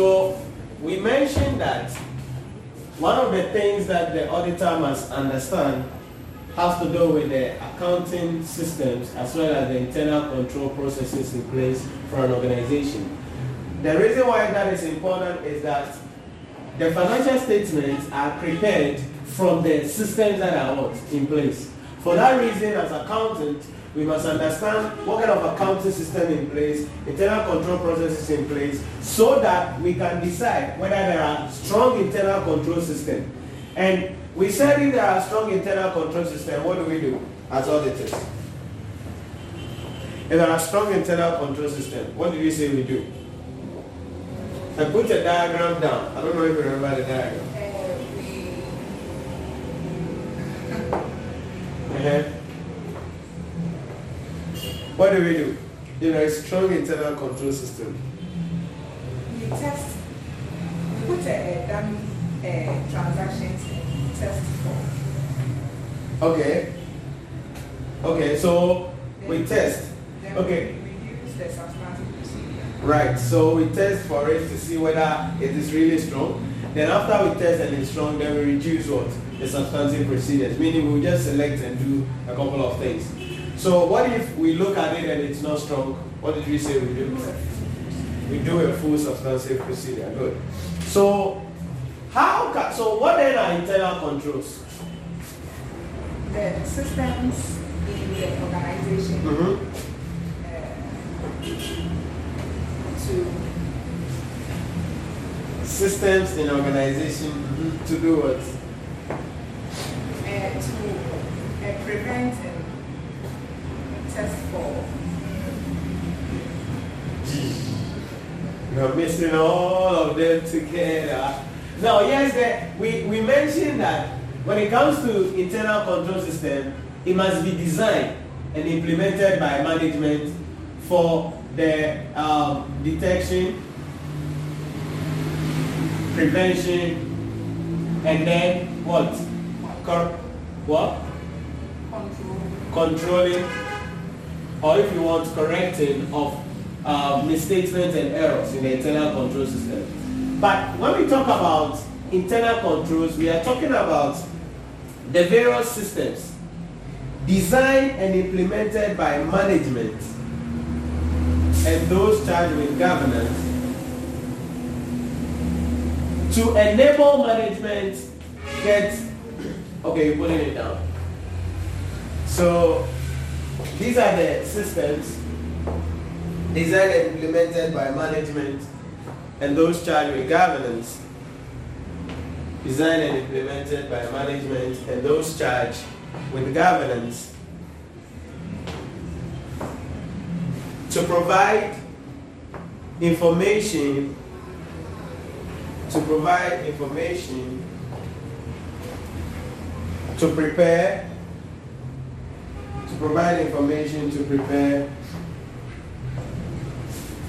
So we mentioned that one of the things that the auditor must understand has to do with the accounting systems as well as the internal control processes in place for an organization. The reason why that is important is that the financial statements are prepared from the systems that are in place. For that reason, as accountants, we must understand what kind of accounting system in place, internal control processes in place, so that we can decide whether there are strong internal control system. And we said if there are strong internal control system, what do we do as auditors? If there are strong internal control system, what do we say we do? I put a diagram down. I don't know if you remember the diagram. Uh, uh-huh. What do we do? You know, a strong internal control system. We test, we put a, dummy uh, transactions test for. Okay. Okay, so then we test. Then okay. We use the substantive procedure. Right, so we test for it to see whether it is really strong. Then after we test and it's strong, then we reduce what? The substantive procedures, meaning we just select and do a couple of things. So what if we look at it and it's not strong? What did we say we do? We do a full substantive procedure. Good. So how can, so what then are internal controls? The systems in the organization mm-hmm. uh, to systems in organization mm-hmm. to do what? Uh, to uh, prevent test for. You're missing all of them together. Now, yes, we, we mentioned that when it comes to internal control system, it must be designed and implemented by management for the um, detection, prevention, and then what? Cor- what? Control. Controlling or if you want correcting of uh, misstatements and errors in the internal control system. But when we talk about internal controls, we are talking about the various systems designed and implemented by management and those charged with governance to enable management get okay you're putting it down so these are the systems designed and implemented by management and those charged with governance. Designed and implemented by management and those charged with governance to provide information to provide information to prepare to provide information to prepare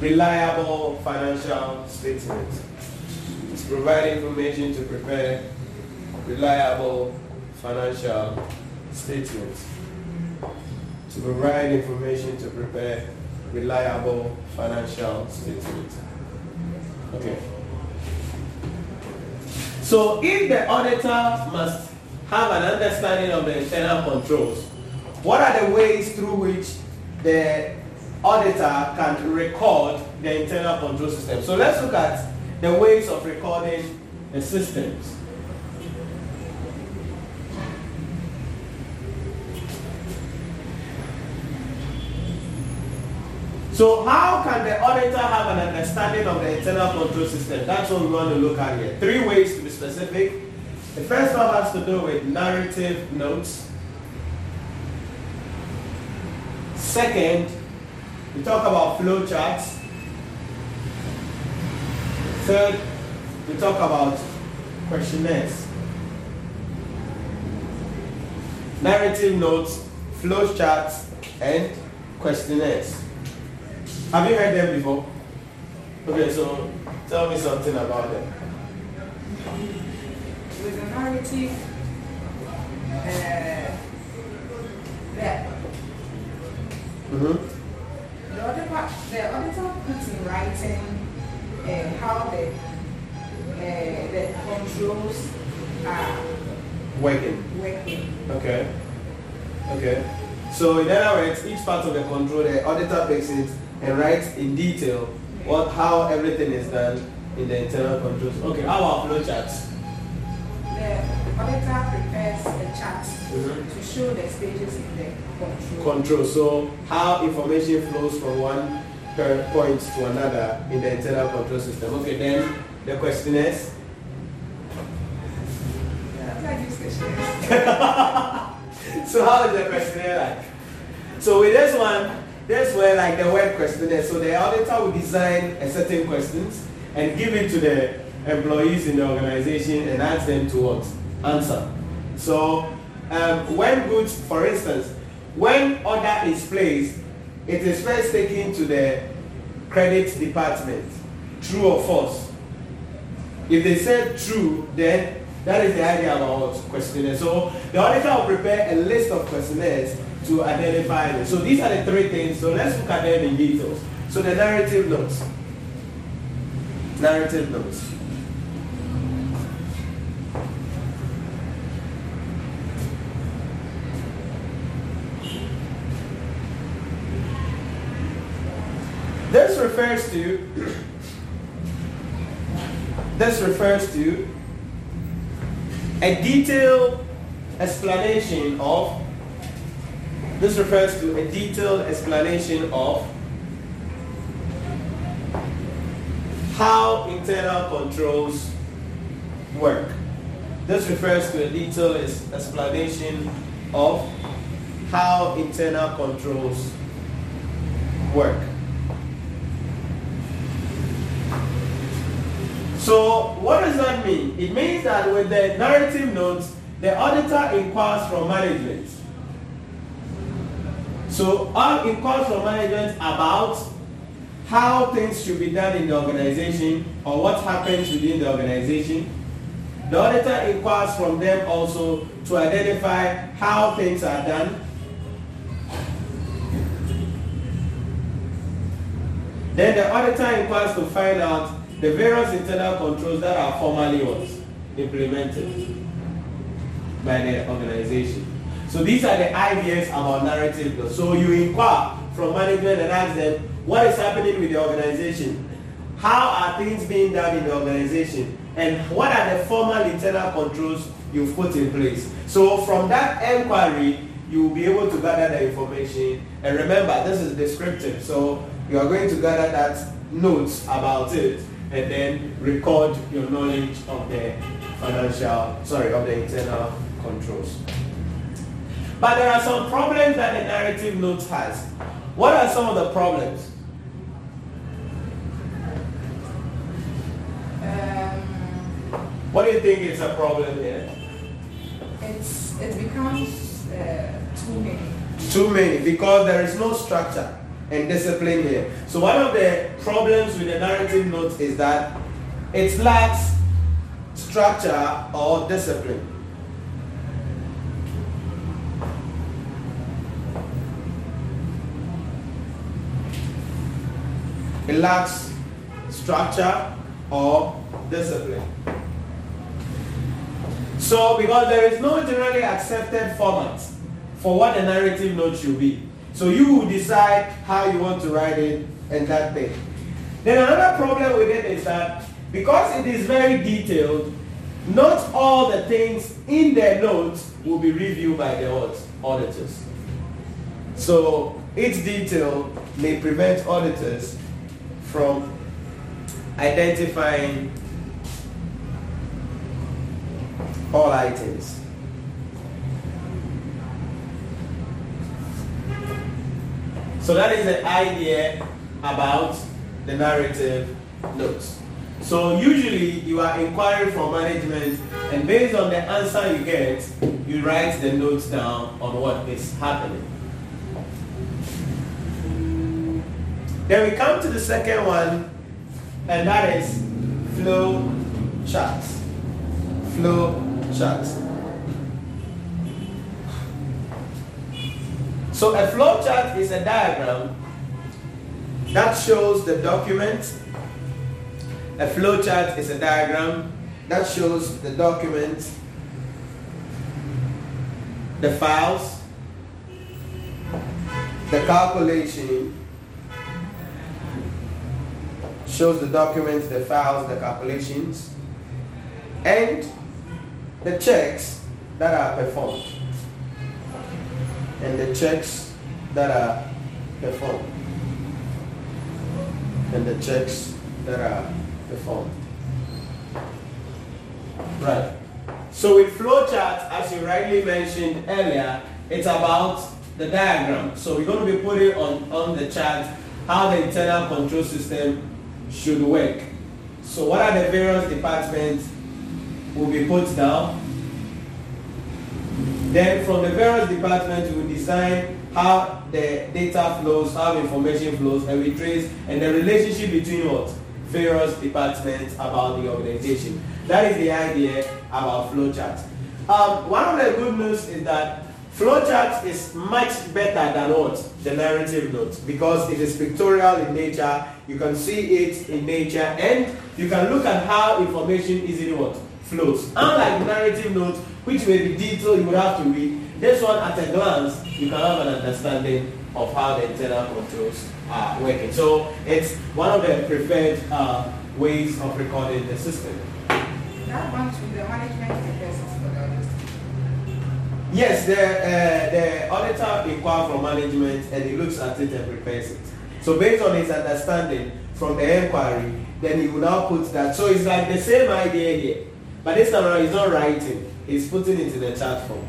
reliable financial statements. To provide information to prepare reliable financial statements. To provide information to prepare reliable financial statements. Okay. So if the auditor must have an understanding of the internal controls, what are the ways through which the auditor can record the internal control system? So let's look at the ways of recording the systems. So how can the auditor have an understanding of the internal control system? That's what we want to look at here. Three ways to be specific. The first one has to do with narrative notes. Second, we talk about flow charts. Third, we talk about questionnaires. Narrative notes, flow charts, and questionnaires. Have you heard them before? Okay, so tell me something about them. With a narrative, uh, that Mm-hmm. The auditor, the auditor puts in writing uh, how the uh, the controls are Working. working. Okay. Okay. So in other words, each part of the control, the auditor takes it and writes in detail what how everything is done in the internal controls. Okay, how about flow charts? Auditor prepares a chart Mhm. to show the stages in the control. Control. So how information flows from one point to another in the internal control system. Okay, then the question is this so how is the questionnaire like? So with this one, that's where like the word questionnaire. So the auditor will design a certain questions and give it to the employees in the organization and ask them to what? Answer. So um, when goods, for instance, when order is placed, it is first taken to the credit department. True or false? If they said true, then that is the idea about questionnaire. So the auditor will prepare a list of questionnaires to identify them. So these are the three things. So let's look at them in details. So the narrative notes. Narrative notes. This refers to this refers to a detailed explanation of this refers to a detailed explanation of how internal controls work. This refers to a detailed explanation of how internal controls work. So what does that mean? It means that with the narrative notes, the auditor inquires from management. So all inquires from management about how things should be done in the organization or what happens within the organization. The auditor inquires from them also to identify how things are done. Then the auditor inquires to find out the various internal controls that are formally what? implemented by the organization. So these are the ideas about narrative. So you inquire from management and ask them what is happening with the organization, how are things being done in the organization, and what are the formal internal controls you've put in place. So from that inquiry, you will be able to gather the information. And remember, this is descriptive, so you are going to gather that notes about it and then record your knowledge of the financial, sorry, of the internal controls. But there are some problems that the narrative notes has. What are some of the problems? um, What do you think is a problem here? it's it becomes uh, too many. Too many, because there is no structure and discipline here. So one of the problems with the narrative notes is that it lacks structure or discipline. It lacks structure or discipline. So, because there is no generally accepted format for what the narrative note should be. So, you will decide how you want to write it and that thing. Then, another problem with it is that because it is very detailed, not all the things in the notes will be reviewed by the auditors. So, its detail may prevent auditors from identifying all items. So that is the idea about the narrative notes. So usually you are inquiring for management and based on the answer you get, you write the notes down on what is happening. Then we come to the second one and that is flow charts. Flow charts. So a flow chart is a diagram that shows the document a flow chart is a diagram that shows the document, the files, the calculation, shows the documents, the files, the calculations, and the checks that are performed. And the checks that are performed. And the checks that are performed. Right. So with flowchart, as you rightly mentioned earlier, it's about the diagram. So we're going to be putting on, on the chart how the internal control system should work. So what are the various departments will be put down. Then from the various departments, we design how the data flows, how information flows, and we trace, and the relationship between what? Various departments about the organization. That is the idea about flowcharts. Um, one of the good news is that flowchart is much better than what? The narrative note because it is pictorial in nature. You can see it in nature and you can look at how information easily what? Flows. Unlike narrative notes, which may be detailed, you would have to read. This one at a glance, you can have an understanding of how the internal controls are working. So it's one of the preferred uh, ways of recording the system. That one to the management for the. Yes, the, uh, the auditor inquires from management and he looks at it and prepares it. So based on his understanding from the inquiry, then he will now put that. So it's like the same idea here. But this time around, he's not writing. He's putting it in the chart form.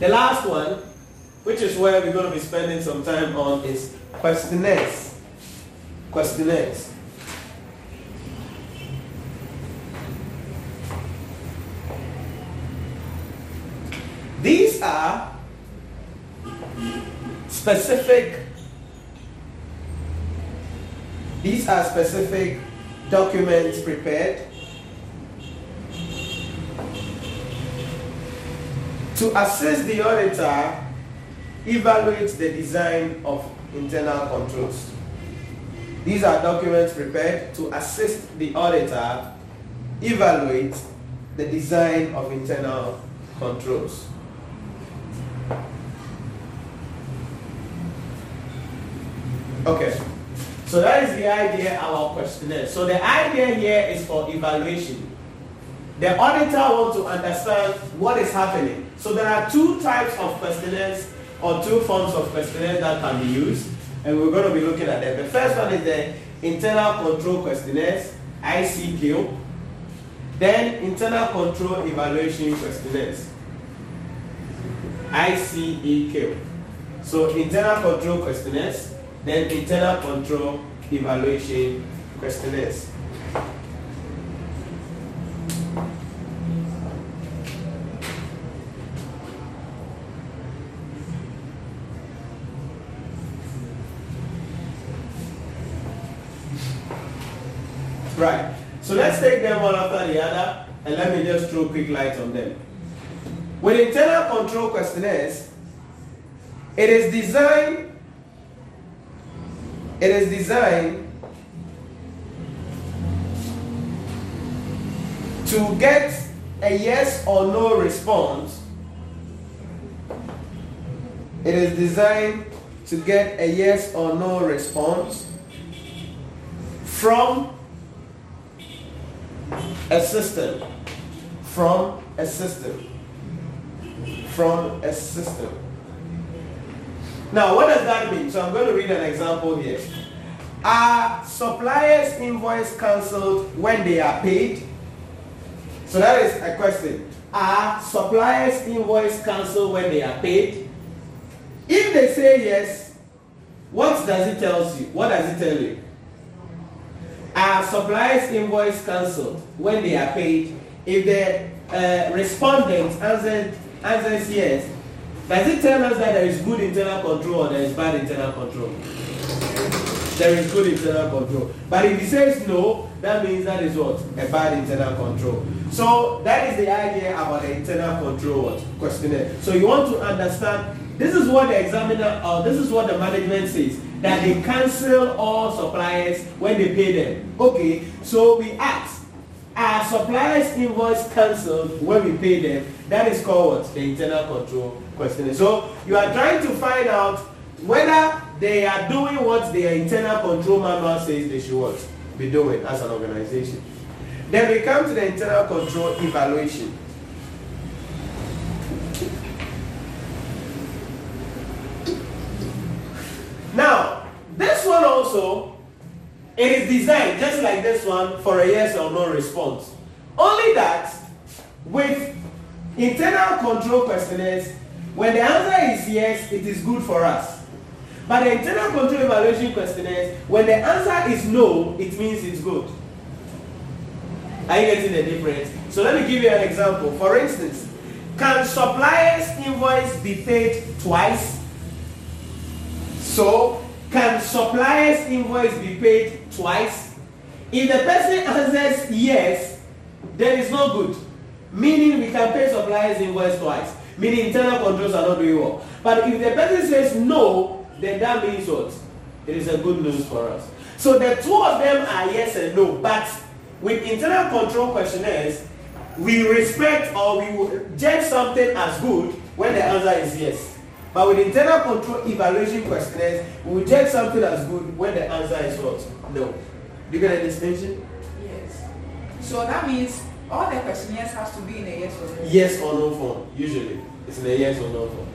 The last one, which is where we're going to be spending some time on, is questionnaires. Questionnaires. These are specific these are specific documents prepared to assist the auditor evaluate the design of internal controls. These are documents prepared to assist the auditor evaluate the design of internal controls. Okay, so that is the idea about questionnaire. So the idea here is for evaluation. The auditor wants to understand what is happening. So there are two types of questionnaires or two forms of questionnaires that can be used, and we're going to be looking at them. The first one is the internal control questionnaires, ICQ. Then internal control evaluation questionnaires, ICEQ. So internal control questionnaires, then internal control evaluation questionnaires. Right. So let's take them one after the other and let me just throw quick light on them. With internal control questionnaires, it is designed it is designed to get a yes or no response. It is designed to get a yes or no response from a system. From a system. From a system. Now, what does that mean? So I'm going to read an example here. Are suppliers' invoice cancelled when they are paid? So that is a question. Are suppliers' invoice cancelled when they are paid? If they say yes, what does it tell you? What does it tell you? Are suppliers' invoice cancelled when they are paid? If the uh, respondent answers, answers yes, does it tell us that there is good internal control or there is bad internal control? There is good internal control. But if he says no, that means that is what? A bad internal control. So that is the idea about the internal control questionnaire. So you want to understand, this is what the examiner or this is what the management says. that they cancel all suppliers when they pay them. Okay, so we ask, are suppliers invoice cancelled when we pay them? That is called what? The internal control questionnaire. So you are trying to find out whether they are doing what their internal control manual says they should what? be doing as an organization. Then we come to the internal control evaluation. Now, this one also, it is designed just like this one for a yes or no response. Only that with internal control questionnaires, when the answer is yes, it is good for us. But the internal control evaluation questionnaires, when the answer is no, it means it's good. Are you getting the difference? So let me give you an example. For instance, can suppliers invoice be paid twice? So, can suppliers invoice be paid twice? If the person answers yes, then it's not good. Meaning we can pay suppliers invoice twice. Meaning internal controls are not doing well. But if the person says no, then that means what? It is a good news for us. So the two of them are yes and no. But with internal control questionnaires, we respect or we judge something as good when the answer is yes. But with internal control evaluation questionnaires, we will judge something as good when the answer is what? No. Do you get a distinction? Yes. So that means all the questionnaires has to be in a yes or no. Yes or no form. Usually, it's in a yes or no form.